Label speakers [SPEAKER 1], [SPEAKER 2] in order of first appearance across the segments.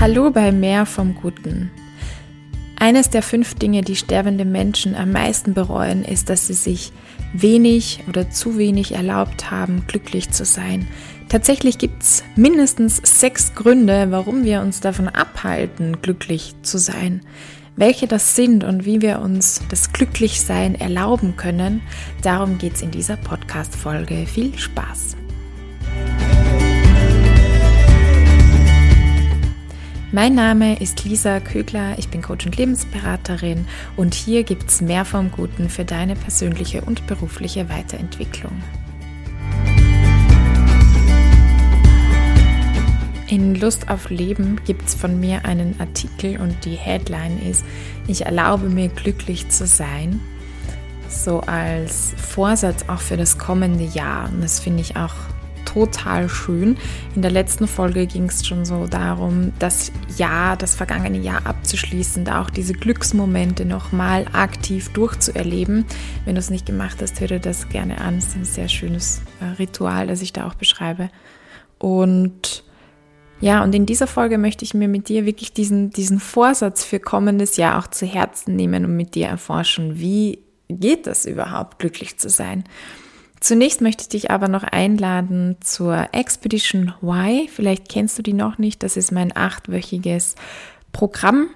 [SPEAKER 1] Hallo bei Mehr vom Guten. Eines der fünf Dinge, die sterbende Menschen am meisten bereuen, ist, dass sie sich wenig oder zu wenig erlaubt haben, glücklich zu sein. Tatsächlich gibt es mindestens sechs Gründe, warum wir uns davon abhalten, glücklich zu sein. Welche das sind und wie wir uns das Glücklichsein erlauben können, darum geht es in dieser Podcast-Folge. Viel Spaß! Mein Name ist Lisa Kögler, ich bin Coach und Lebensberaterin und hier gibt es mehr vom Guten für deine persönliche und berufliche Weiterentwicklung. In Lust auf Leben gibt es von mir einen Artikel und die Headline ist, ich erlaube mir glücklich zu sein, so als Vorsatz auch für das kommende Jahr. Und das finde ich auch total schön. In der letzten Folge ging es schon so darum, das Jahr, das vergangene Jahr abzuschließen, da auch diese Glücksmomente nochmal aktiv durchzuerleben. Wenn du es nicht gemacht hast, hör dir das gerne an. Es ist ein sehr schönes äh, Ritual, das ich da auch beschreibe. Und ja, und in dieser Folge möchte ich mir mit dir wirklich diesen, diesen Vorsatz für kommendes Jahr auch zu Herzen nehmen und mit dir erforschen, wie geht das überhaupt, glücklich zu sein. Zunächst möchte ich dich aber noch einladen zur Expedition Y. Vielleicht kennst du die noch nicht. Das ist mein achtwöchiges Programm,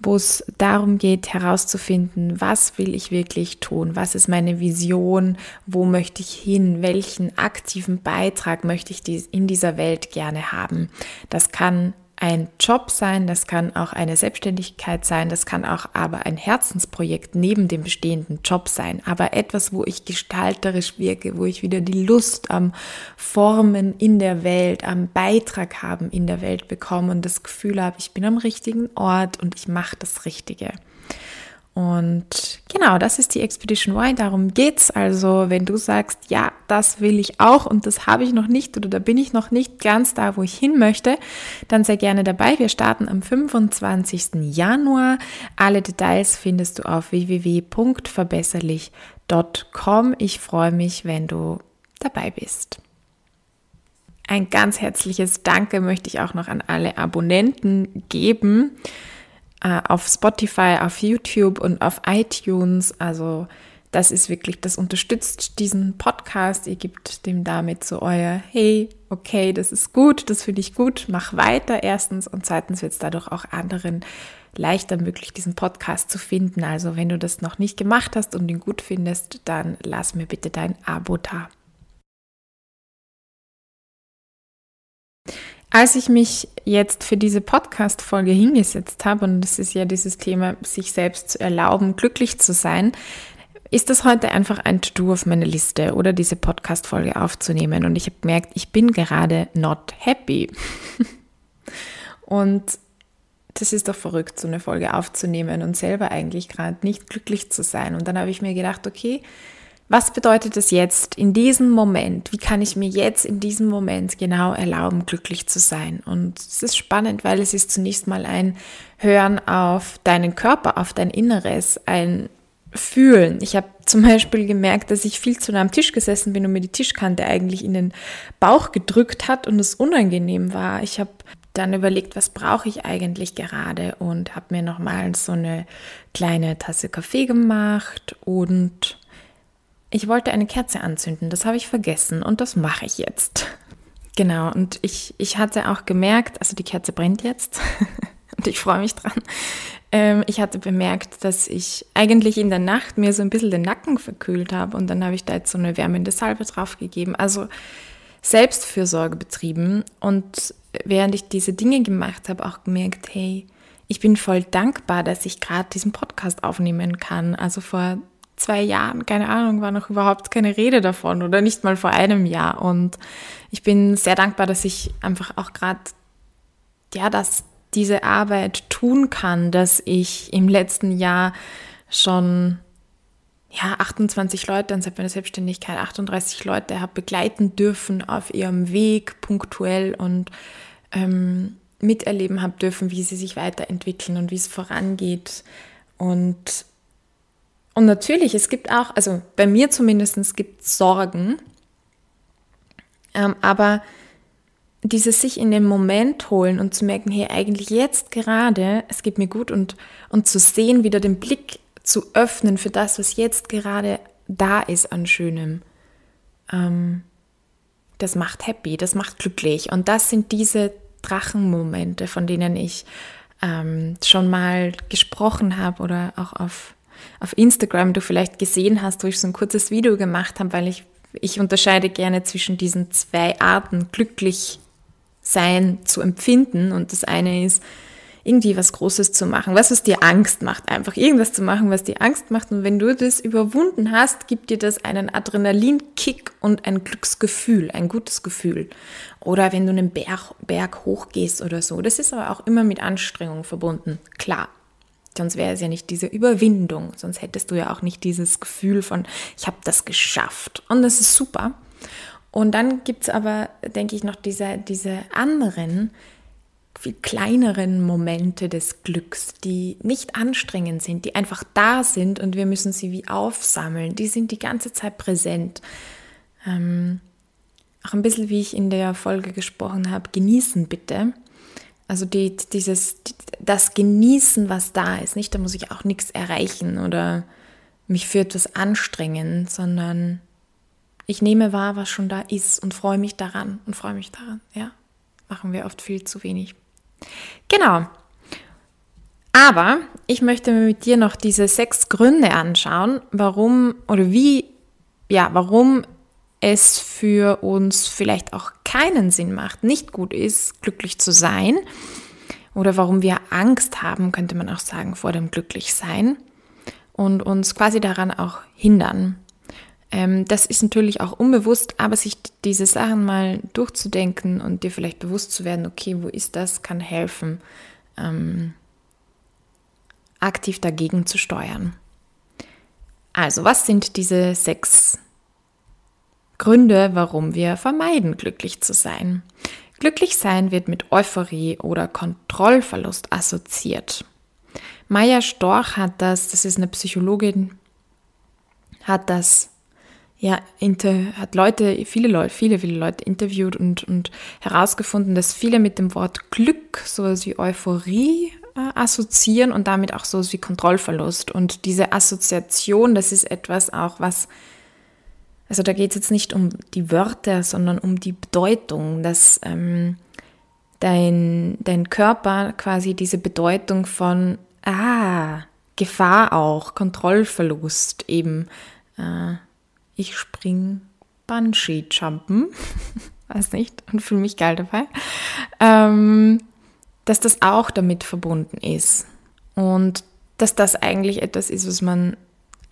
[SPEAKER 1] wo es darum geht, herauszufinden, was will ich wirklich tun? Was ist meine Vision? Wo möchte ich hin? Welchen aktiven Beitrag möchte ich in dieser Welt gerne haben? Das kann ein Job sein, das kann auch eine Selbstständigkeit sein, das kann auch aber ein Herzensprojekt neben dem bestehenden Job sein, aber etwas, wo ich gestalterisch wirke, wo ich wieder die Lust am Formen in der Welt, am Beitrag haben in der Welt bekomme und das Gefühl habe, ich bin am richtigen Ort und ich mache das Richtige. Und genau, das ist die Expedition Y. Darum geht's. Also, wenn du sagst, ja, das will ich auch und das habe ich noch nicht oder da bin ich noch nicht ganz da, wo ich hin möchte, dann sei gerne dabei. Wir starten am 25. Januar. Alle Details findest du auf www.verbesserlich.com. Ich freue mich, wenn du dabei bist. Ein ganz herzliches Danke möchte ich auch noch an alle Abonnenten geben auf Spotify, auf YouTube und auf iTunes. Also das ist wirklich, das unterstützt diesen Podcast. Ihr gebt dem damit so euer, hey, okay, das ist gut, das finde ich gut, mach weiter erstens und zweitens wird es dadurch auch anderen leichter möglich, diesen Podcast zu finden. Also wenn du das noch nicht gemacht hast und ihn gut findest, dann lass mir bitte dein Abo da. Als ich mich jetzt für diese Podcast-Folge hingesetzt habe, und das ist ja dieses Thema, sich selbst zu erlauben, glücklich zu sein, ist das heute einfach ein To-Do auf meiner Liste oder diese Podcast-Folge aufzunehmen. Und ich habe gemerkt, ich bin gerade not happy. und das ist doch verrückt, so eine Folge aufzunehmen und selber eigentlich gerade nicht glücklich zu sein. Und dann habe ich mir gedacht, okay, was bedeutet es jetzt in diesem Moment? Wie kann ich mir jetzt in diesem Moment genau erlauben, glücklich zu sein? Und es ist spannend, weil es ist zunächst mal ein Hören auf deinen Körper, auf dein Inneres, ein Fühlen. Ich habe zum Beispiel gemerkt, dass ich viel zu nah am Tisch gesessen bin und mir die Tischkante eigentlich in den Bauch gedrückt hat und es unangenehm war. Ich habe dann überlegt, was brauche ich eigentlich gerade und habe mir nochmal so eine kleine Tasse Kaffee gemacht und ich wollte eine Kerze anzünden, das habe ich vergessen und das mache ich jetzt. Genau, und ich, ich hatte auch gemerkt, also die Kerze brennt jetzt und ich freue mich dran. Ähm, ich hatte bemerkt, dass ich eigentlich in der Nacht mir so ein bisschen den Nacken verkühlt habe und dann habe ich da jetzt so eine wärmende Salbe drauf gegeben. Also Selbstfürsorge betrieben und während ich diese Dinge gemacht habe, auch gemerkt, hey, ich bin voll dankbar, dass ich gerade diesen Podcast aufnehmen kann. Also vor zwei Jahren, keine Ahnung, war noch überhaupt keine Rede davon oder nicht mal vor einem Jahr. Und ich bin sehr dankbar, dass ich einfach auch gerade, ja, dass diese Arbeit tun kann, dass ich im letzten Jahr schon ja, 28 Leute und seit meiner Selbstständigkeit 38 Leute habe begleiten dürfen auf ihrem Weg punktuell und ähm, miterleben habe dürfen, wie sie sich weiterentwickeln und wie es vorangeht. Und und natürlich, es gibt auch, also bei mir zumindest gibt es Sorgen, ähm, aber dieses sich in den Moment holen und zu merken, hey, eigentlich jetzt gerade, es geht mir gut und, und zu sehen, wieder den Blick zu öffnen für das, was jetzt gerade da ist an Schönem. Ähm, das macht happy, das macht glücklich. Und das sind diese Drachenmomente, von denen ich ähm, schon mal gesprochen habe oder auch auf, auf Instagram du vielleicht gesehen hast, wo ich so ein kurzes Video gemacht habe, weil ich, ich unterscheide gerne zwischen diesen zwei Arten, glücklich sein zu empfinden. Und das eine ist, irgendwie was Großes zu machen, was es dir Angst macht, einfach irgendwas zu machen, was dir Angst macht. Und wenn du das überwunden hast, gibt dir das einen Adrenalinkick und ein Glücksgefühl, ein gutes Gefühl. Oder wenn du einen Berg, Berg hochgehst oder so. Das ist aber auch immer mit Anstrengung verbunden, klar. Sonst wäre es ja nicht diese Überwindung, sonst hättest du ja auch nicht dieses Gefühl von, ich habe das geschafft. Und das ist super. Und dann gibt es aber, denke ich, noch diese, diese anderen, viel kleineren Momente des Glücks, die nicht anstrengend sind, die einfach da sind und wir müssen sie wie aufsammeln. Die sind die ganze Zeit präsent. Ähm, auch ein bisschen wie ich in der Folge gesprochen habe, genießen bitte. Also die, dieses, das Genießen, was da ist. Nicht, da muss ich auch nichts erreichen oder mich für etwas anstrengen, sondern ich nehme wahr, was schon da ist und freue mich daran und freue mich daran. Ja, machen wir oft viel zu wenig. Genau. Aber ich möchte mir mit dir noch diese sechs Gründe anschauen, warum oder wie, ja, warum es für uns vielleicht auch keinen Sinn macht, nicht gut ist, glücklich zu sein. Oder warum wir Angst haben, könnte man auch sagen, vor dem Glücklichsein und uns quasi daran auch hindern. Ähm, das ist natürlich auch unbewusst, aber sich diese Sachen mal durchzudenken und dir vielleicht bewusst zu werden, okay, wo ist das, kann helfen, ähm, aktiv dagegen zu steuern. Also, was sind diese sechs Gründe, warum wir vermeiden, glücklich zu sein? Glücklich sein wird mit Euphorie oder Kontrollverlust assoziiert. Maya Storch hat das, das ist eine Psychologin, hat das ja, inter, hat Leute, viele Leute, viele, viele Leute interviewt und, und herausgefunden, dass viele mit dem Wort Glück sowas wie Euphorie äh, assoziieren und damit auch sowas wie Kontrollverlust. Und diese Assoziation, das ist etwas auch, was, also da geht es jetzt nicht um die Wörter, sondern um die Bedeutung, dass ähm, dein, dein Körper quasi diese Bedeutung von, ah, Gefahr auch, Kontrollverlust eben äh, ich spring Bungee-Jumpen, weiß nicht, und fühle mich geil dabei, ähm, dass das auch damit verbunden ist. Und dass das eigentlich etwas ist, was man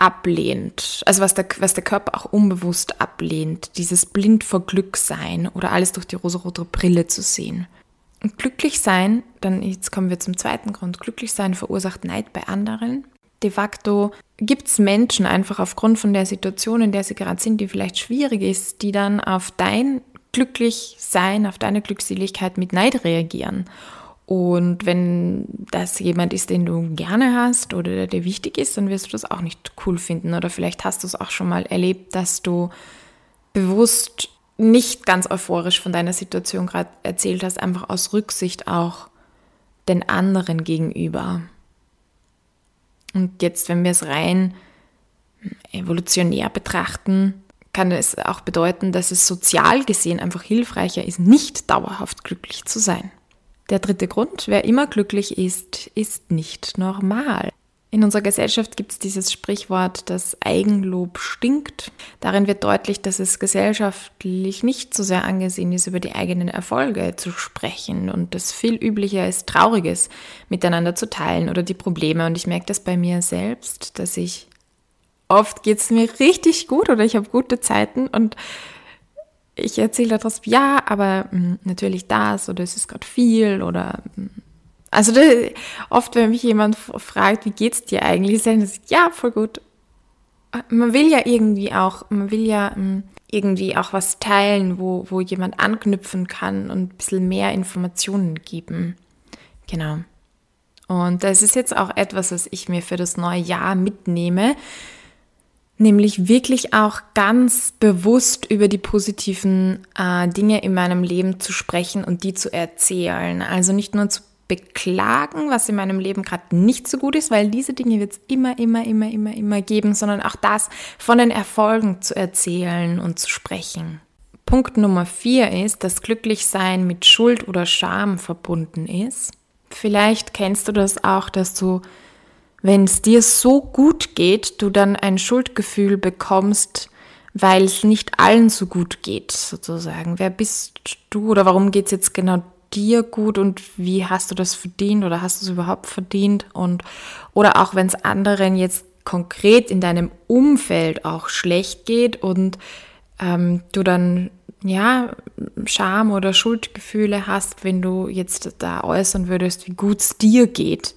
[SPEAKER 1] ablehnt, also was der, was der Körper auch unbewusst ablehnt, dieses blind vor Glück sein oder alles durch die rosarote Brille zu sehen. Und glücklich sein, dann jetzt kommen wir zum zweiten Grund, glücklich sein verursacht Neid bei anderen de facto gibt es Menschen einfach aufgrund von der Situation, in der sie gerade sind, die vielleicht schwierig ist, die dann auf dein Glücklichsein, auf deine Glückseligkeit mit Neid reagieren. Und wenn das jemand ist, den du gerne hast oder der dir wichtig ist, dann wirst du das auch nicht cool finden. Oder vielleicht hast du es auch schon mal erlebt, dass du bewusst nicht ganz euphorisch von deiner Situation gerade erzählt hast, einfach aus Rücksicht auch den anderen gegenüber. Und jetzt, wenn wir es rein evolutionär betrachten, kann es auch bedeuten, dass es sozial gesehen einfach hilfreicher ist, nicht dauerhaft glücklich zu sein. Der dritte Grund, wer immer glücklich ist, ist nicht normal. In unserer Gesellschaft gibt es dieses Sprichwort, das Eigenlob stinkt. Darin wird deutlich, dass es gesellschaftlich nicht so sehr angesehen ist, über die eigenen Erfolge zu sprechen und es viel üblicher ist, Trauriges miteinander zu teilen oder die Probleme. Und ich merke das bei mir selbst, dass ich oft geht es mir richtig gut oder ich habe gute Zeiten und ich erzähle etwas, ja, aber hm, natürlich das oder es ist gerade viel oder hm, also da, oft, wenn mich jemand fragt, wie geht's dir eigentlich, sagen sie, ja, voll gut. Man will ja irgendwie auch, man will ja hm, irgendwie auch was teilen, wo, wo jemand anknüpfen kann und ein bisschen mehr Informationen geben. Genau. Und das ist jetzt auch etwas, was ich mir für das neue Jahr mitnehme. Nämlich wirklich auch ganz bewusst über die positiven äh, Dinge in meinem Leben zu sprechen und die zu erzählen. Also nicht nur zu beklagen, was in meinem Leben gerade nicht so gut ist, weil diese Dinge wird es immer, immer, immer, immer, immer geben, sondern auch das von den Erfolgen zu erzählen und zu sprechen. Punkt Nummer vier ist, dass Glücklichsein mit Schuld oder Scham verbunden ist. Vielleicht kennst du das auch, dass du wenn es dir so gut geht, du dann ein Schuldgefühl bekommst, weil es nicht allen so gut geht, sozusagen. Wer bist du oder warum geht es jetzt genau dir gut und wie hast du das verdient oder hast du es überhaupt verdient? Und oder auch wenn es anderen jetzt konkret in deinem Umfeld auch schlecht geht und ähm, du dann ja Scham oder Schuldgefühle hast, wenn du jetzt da äußern würdest, wie gut es dir geht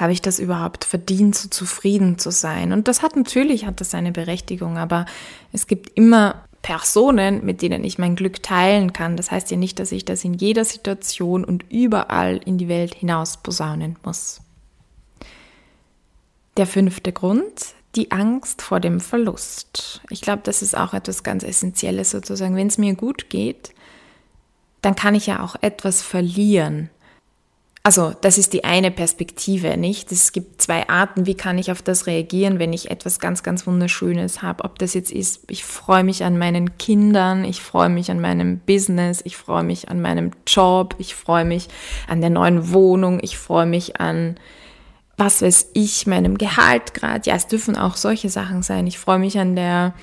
[SPEAKER 1] habe ich das überhaupt verdient, so zufrieden zu sein? Und das hat natürlich, hat das seine Berechtigung, aber es gibt immer Personen, mit denen ich mein Glück teilen kann. Das heißt ja nicht, dass ich das in jeder Situation und überall in die Welt hinaus posaunen muss. Der fünfte Grund, die Angst vor dem Verlust. Ich glaube, das ist auch etwas ganz Essentielles sozusagen. Wenn es mir gut geht, dann kann ich ja auch etwas verlieren also das ist die eine Perspektive, nicht? Es gibt zwei Arten, wie kann ich auf das reagieren, wenn ich etwas ganz, ganz Wunderschönes habe. Ob das jetzt ist, ich freue mich an meinen Kindern, ich freue mich an meinem Business, ich freue mich an meinem Job, ich freue mich an der neuen Wohnung, ich freue mich an, was weiß ich, meinem Gehalt gerade. Ja, es dürfen auch solche Sachen sein. Ich freue mich an der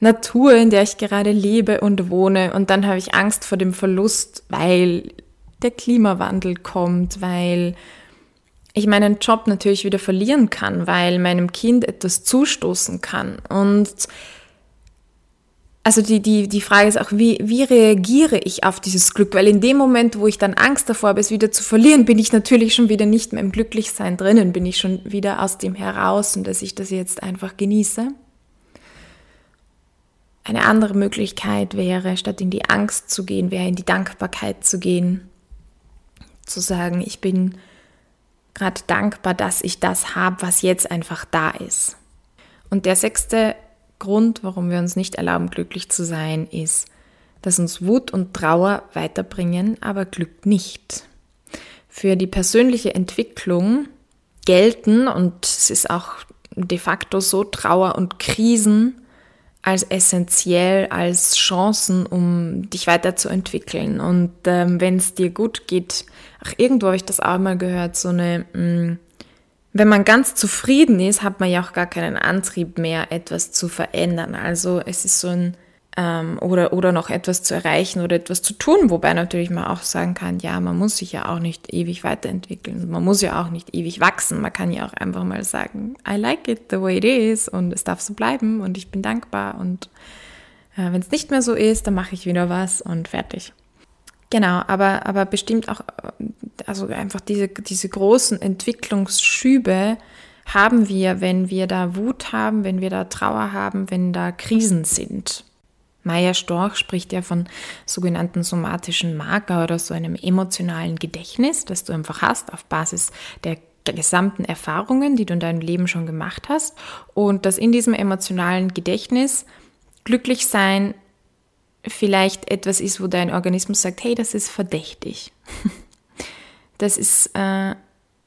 [SPEAKER 1] Natur, in der ich gerade lebe und wohne. Und dann habe ich Angst vor dem Verlust, weil der Klimawandel kommt, weil ich meinen Job natürlich wieder verlieren kann, weil meinem Kind etwas zustoßen kann. Und also die, die, die Frage ist auch, wie, wie reagiere ich auf dieses Glück? Weil in dem Moment, wo ich dann Angst davor habe, es wieder zu verlieren, bin ich natürlich schon wieder nicht mehr im Glücklichsein drinnen, bin ich schon wieder aus dem heraus und dass ich das jetzt einfach genieße. Eine andere Möglichkeit wäre, statt in die Angst zu gehen, wäre in die Dankbarkeit zu gehen zu sagen, ich bin gerade dankbar, dass ich das habe, was jetzt einfach da ist. Und der sechste Grund, warum wir uns nicht erlauben, glücklich zu sein, ist, dass uns Wut und Trauer weiterbringen, aber Glück nicht. Für die persönliche Entwicklung gelten, und es ist auch de facto so, Trauer und Krisen als essentiell, als Chancen, um dich weiterzuentwickeln. Und ähm, wenn es dir gut geht, ach, irgendwo habe ich das auch mal gehört, so eine, mh, mm, wenn man ganz zufrieden ist, hat man ja auch gar keinen Antrieb mehr, etwas zu verändern. Also es ist so ein ähm, oder, oder noch etwas zu erreichen oder etwas zu tun, wobei natürlich man auch sagen kann, ja, man muss sich ja auch nicht ewig weiterentwickeln, man muss ja auch nicht ewig wachsen, man kann ja auch einfach mal sagen, I like it the way it is und es darf so bleiben und ich bin dankbar und äh, wenn es nicht mehr so ist, dann mache ich wieder was und fertig. Genau, aber, aber bestimmt auch, äh, also einfach diese, diese großen Entwicklungsschübe haben wir, wenn wir da Wut haben, wenn wir da Trauer haben, wenn da Krisen sind. Maya Storch spricht ja von sogenannten somatischen Marker oder so einem emotionalen Gedächtnis, das du einfach hast auf Basis der gesamten Erfahrungen, die du in deinem Leben schon gemacht hast und dass in diesem emotionalen Gedächtnis glücklich sein vielleicht etwas ist, wo dein Organismus sagt, hey, das ist verdächtig. Das ist, äh,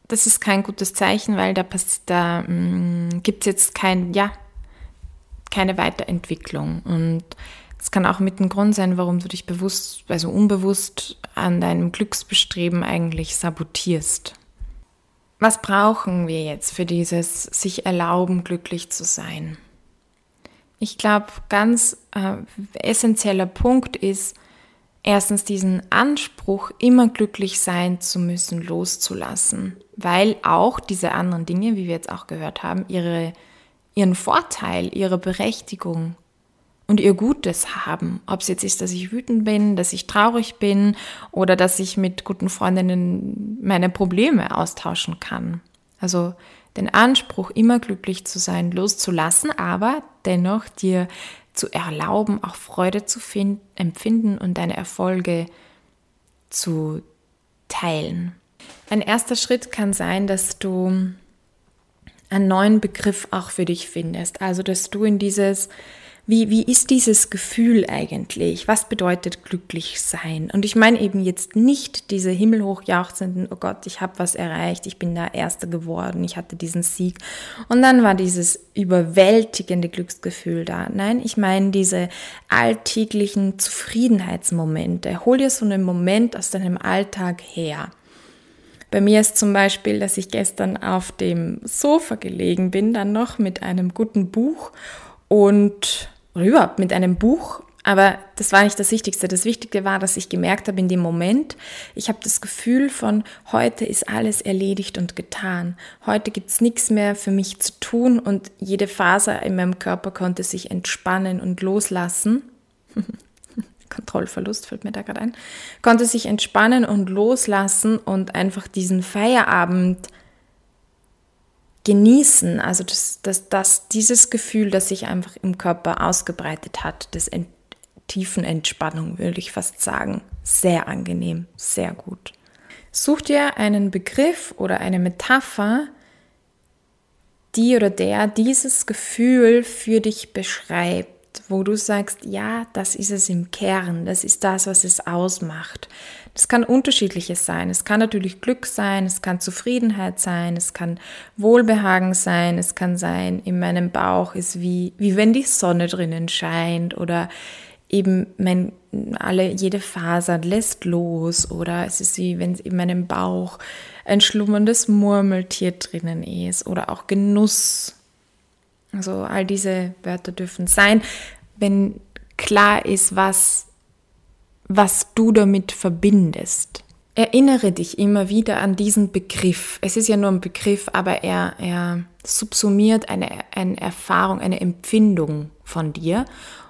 [SPEAKER 1] das ist kein gutes Zeichen, weil da, da mm, gibt es jetzt kein, ja, keine Weiterentwicklung. Und es kann auch mit ein Grund sein, warum du dich bewusst, also unbewusst an deinem Glücksbestreben eigentlich sabotierst. Was brauchen wir jetzt für dieses sich erlauben, glücklich zu sein? Ich glaube, ganz äh, essentieller Punkt ist, erstens diesen Anspruch, immer glücklich sein zu müssen, loszulassen, weil auch diese anderen Dinge, wie wir jetzt auch gehört haben, ihre, ihren Vorteil, ihre Berechtigung und ihr Gutes haben. Ob es jetzt ist, dass ich wütend bin, dass ich traurig bin oder dass ich mit guten Freundinnen meine Probleme austauschen kann. Also den Anspruch, immer glücklich zu sein, loszulassen, aber dennoch dir zu erlauben, auch Freude zu finden, empfinden und deine Erfolge zu teilen. Ein erster Schritt kann sein, dass du einen neuen Begriff auch für dich findest. Also, dass du in dieses wie, wie ist dieses Gefühl eigentlich? Was bedeutet glücklich sein? Und ich meine eben jetzt nicht diese himmelhochjauchzenden, oh Gott, ich habe was erreicht, ich bin der Erste geworden, ich hatte diesen Sieg. Und dann war dieses überwältigende Glücksgefühl da. Nein, ich meine diese alltäglichen Zufriedenheitsmomente. Hol dir so einen Moment aus deinem Alltag her. Bei mir ist zum Beispiel, dass ich gestern auf dem Sofa gelegen bin, dann noch mit einem guten Buch und oder überhaupt mit einem Buch. Aber das war nicht das Wichtigste. Das Wichtige war, dass ich gemerkt habe in dem Moment, ich habe das Gefühl von, heute ist alles erledigt und getan. Heute gibt es nichts mehr für mich zu tun und jede Faser in meinem Körper konnte sich entspannen und loslassen. Kontrollverlust fällt mir da gerade ein. Konnte sich entspannen und loslassen und einfach diesen Feierabend genießen. Also dass das, das, dieses Gefühl, das sich einfach im Körper ausgebreitet hat, des Ent tiefen Entspannung, würde ich fast sagen. Sehr angenehm, sehr gut. Such dir einen Begriff oder eine Metapher, die oder der dieses Gefühl für dich beschreibt wo du sagst, ja, das ist es im Kern, das ist das, was es ausmacht. Das kann unterschiedliches sein. Es kann natürlich Glück sein, es kann Zufriedenheit sein, es kann Wohlbehagen sein, es kann sein, in meinem Bauch ist wie, wie wenn die Sonne drinnen scheint oder eben mein, alle, jede Faser lässt los oder es ist wie wenn in meinem Bauch ein schlummerndes Murmeltier drinnen ist oder auch Genuss. Also all diese Wörter dürfen sein wenn klar ist, was, was du damit verbindest. Erinnere dich immer wieder an diesen Begriff. Es ist ja nur ein Begriff, aber er, er subsumiert eine, eine Erfahrung, eine Empfindung von dir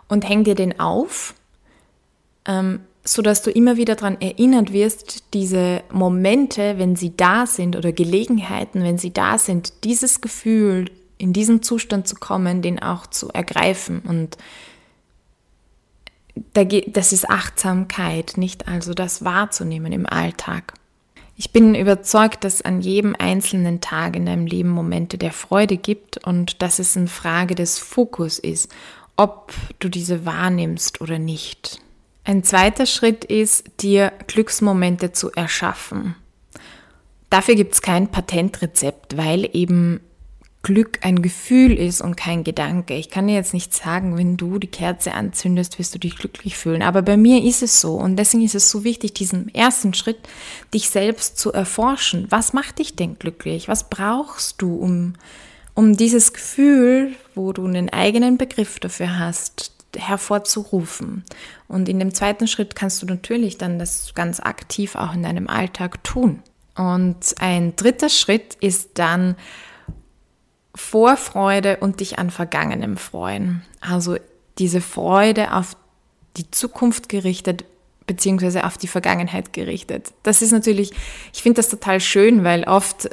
[SPEAKER 1] und häng dir den auf, ähm, sodass du immer wieder daran erinnert wirst, diese Momente, wenn sie da sind oder Gelegenheiten, wenn sie da sind, dieses Gefühl, in diesen Zustand zu kommen, den auch zu ergreifen und das ist Achtsamkeit, nicht also das wahrzunehmen im Alltag. Ich bin überzeugt, dass an jedem einzelnen Tag in deinem Leben Momente der Freude gibt und dass es eine Frage des Fokus ist, ob du diese wahrnimmst oder nicht. Ein zweiter Schritt ist, dir Glücksmomente zu erschaffen. Dafür gibt es kein Patentrezept, weil eben Glück ein Gefühl ist und kein Gedanke. Ich kann dir jetzt nicht sagen, wenn du die Kerze anzündest, wirst du dich glücklich fühlen. Aber bei mir ist es so. Und deswegen ist es so wichtig, diesen ersten Schritt, dich selbst zu erforschen. Was macht dich denn glücklich? Was brauchst du, um, um dieses Gefühl, wo du einen eigenen Begriff dafür hast, hervorzurufen. Und in dem zweiten Schritt kannst du natürlich dann das ganz aktiv auch in deinem Alltag tun. Und ein dritter Schritt ist dann, Vorfreude und dich an Vergangenem freuen. Also diese Freude auf die Zukunft gerichtet, beziehungsweise auf die Vergangenheit gerichtet. Das ist natürlich, ich finde das total schön, weil oft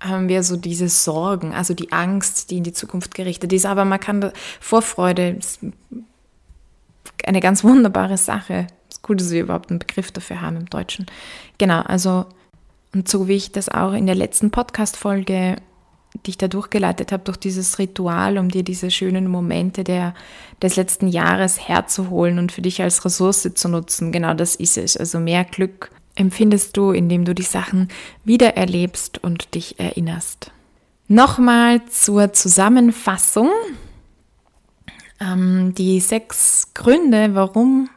[SPEAKER 1] haben wir so diese Sorgen, also die Angst, die in die Zukunft gerichtet ist. Aber man kann Vorfreude, ist eine ganz wunderbare Sache. Es ist cool, dass wir überhaupt einen Begriff dafür haben im Deutschen. Genau, also, und so wie ich das auch in der letzten Podcast-Folge die ich da durchgeleitet habe, durch dieses Ritual, um dir diese schönen Momente der, des letzten Jahres herzuholen und für dich als Ressource zu nutzen. Genau das ist es. Also mehr Glück empfindest du, indem du die Sachen wieder erlebst und dich erinnerst. Nochmal zur Zusammenfassung. Ähm, die sechs Gründe, warum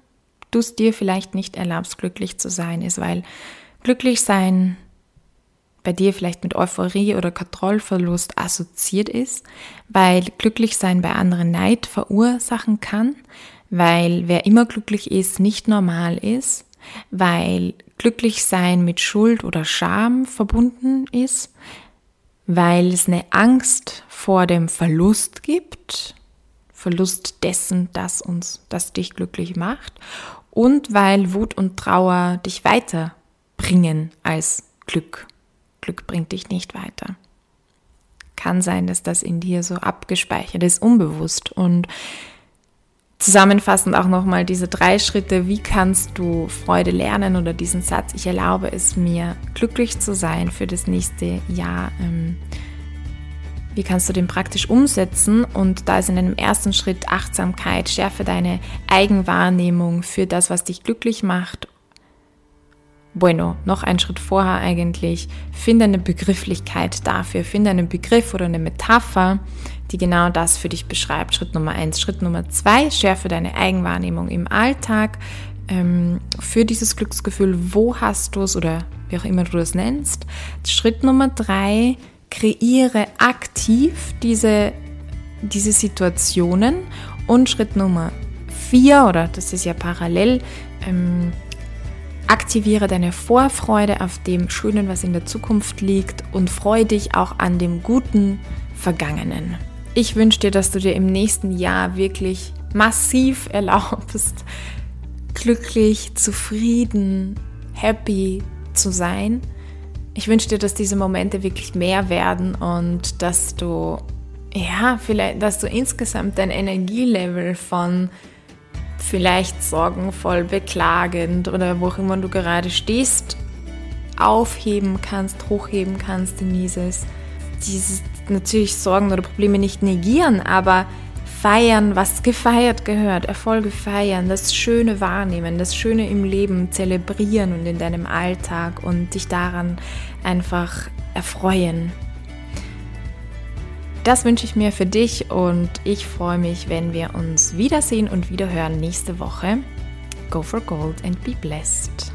[SPEAKER 1] du es dir vielleicht nicht erlaubst, glücklich zu sein, ist, weil glücklich sein bei dir vielleicht mit Euphorie oder Kontrollverlust assoziiert ist, weil Glücklichsein bei anderen Neid verursachen kann, weil wer immer glücklich ist, nicht normal ist, weil Glücklichsein mit Schuld oder Scham verbunden ist, weil es eine Angst vor dem Verlust gibt, Verlust dessen, das uns, das dich glücklich macht, und weil Wut und Trauer dich weiterbringen als Glück. Glück bringt dich nicht weiter. Kann sein, dass das in dir so abgespeichert ist, unbewusst. Und zusammenfassend auch nochmal diese drei Schritte, wie kannst du Freude lernen oder diesen Satz, ich erlaube es mir, glücklich zu sein für das nächste Jahr. Ähm, Wie kannst du den praktisch umsetzen? Und da ist in einem ersten Schritt Achtsamkeit, schärfe deine Eigenwahrnehmung für das, was dich glücklich macht. Bueno, noch ein Schritt vorher eigentlich, finde eine Begrifflichkeit dafür, finde einen Begriff oder eine Metapher, die genau das für dich beschreibt. Schritt Nummer eins. Schritt Nummer zwei, schärfe deine Eigenwahrnehmung im Alltag ähm, für dieses Glücksgefühl. Wo hast du es oder wie auch immer du das nennst? Schritt Nummer drei, kreiere aktiv diese, diese Situationen. Und Schritt Nummer vier, oder das ist ja parallel, ähm, aktiviere deine Vorfreude auf dem Schönen, was in der Zukunft liegt und freue dich auch an dem guten Vergangenen. Ich wünsche dir, dass du dir im nächsten Jahr wirklich massiv erlaubst, glücklich, zufrieden, happy zu sein ich wünsche dir, dass diese Momente wirklich mehr werden und dass du, ja, vielleicht, dass du insgesamt dein Energielevel von vielleicht sorgenvoll, beklagend oder wo auch immer du gerade stehst, aufheben kannst, hochheben kannst, Denises. Dieses natürlich Sorgen oder Probleme nicht negieren, aber feiern, was gefeiert gehört, Erfolge feiern, das Schöne wahrnehmen, das Schöne im Leben zelebrieren und in deinem Alltag und dich daran einfach erfreuen. Das wünsche ich mir für dich und ich freue mich, wenn wir uns wiedersehen und wiederhören nächste Woche. Go for Gold and be blessed.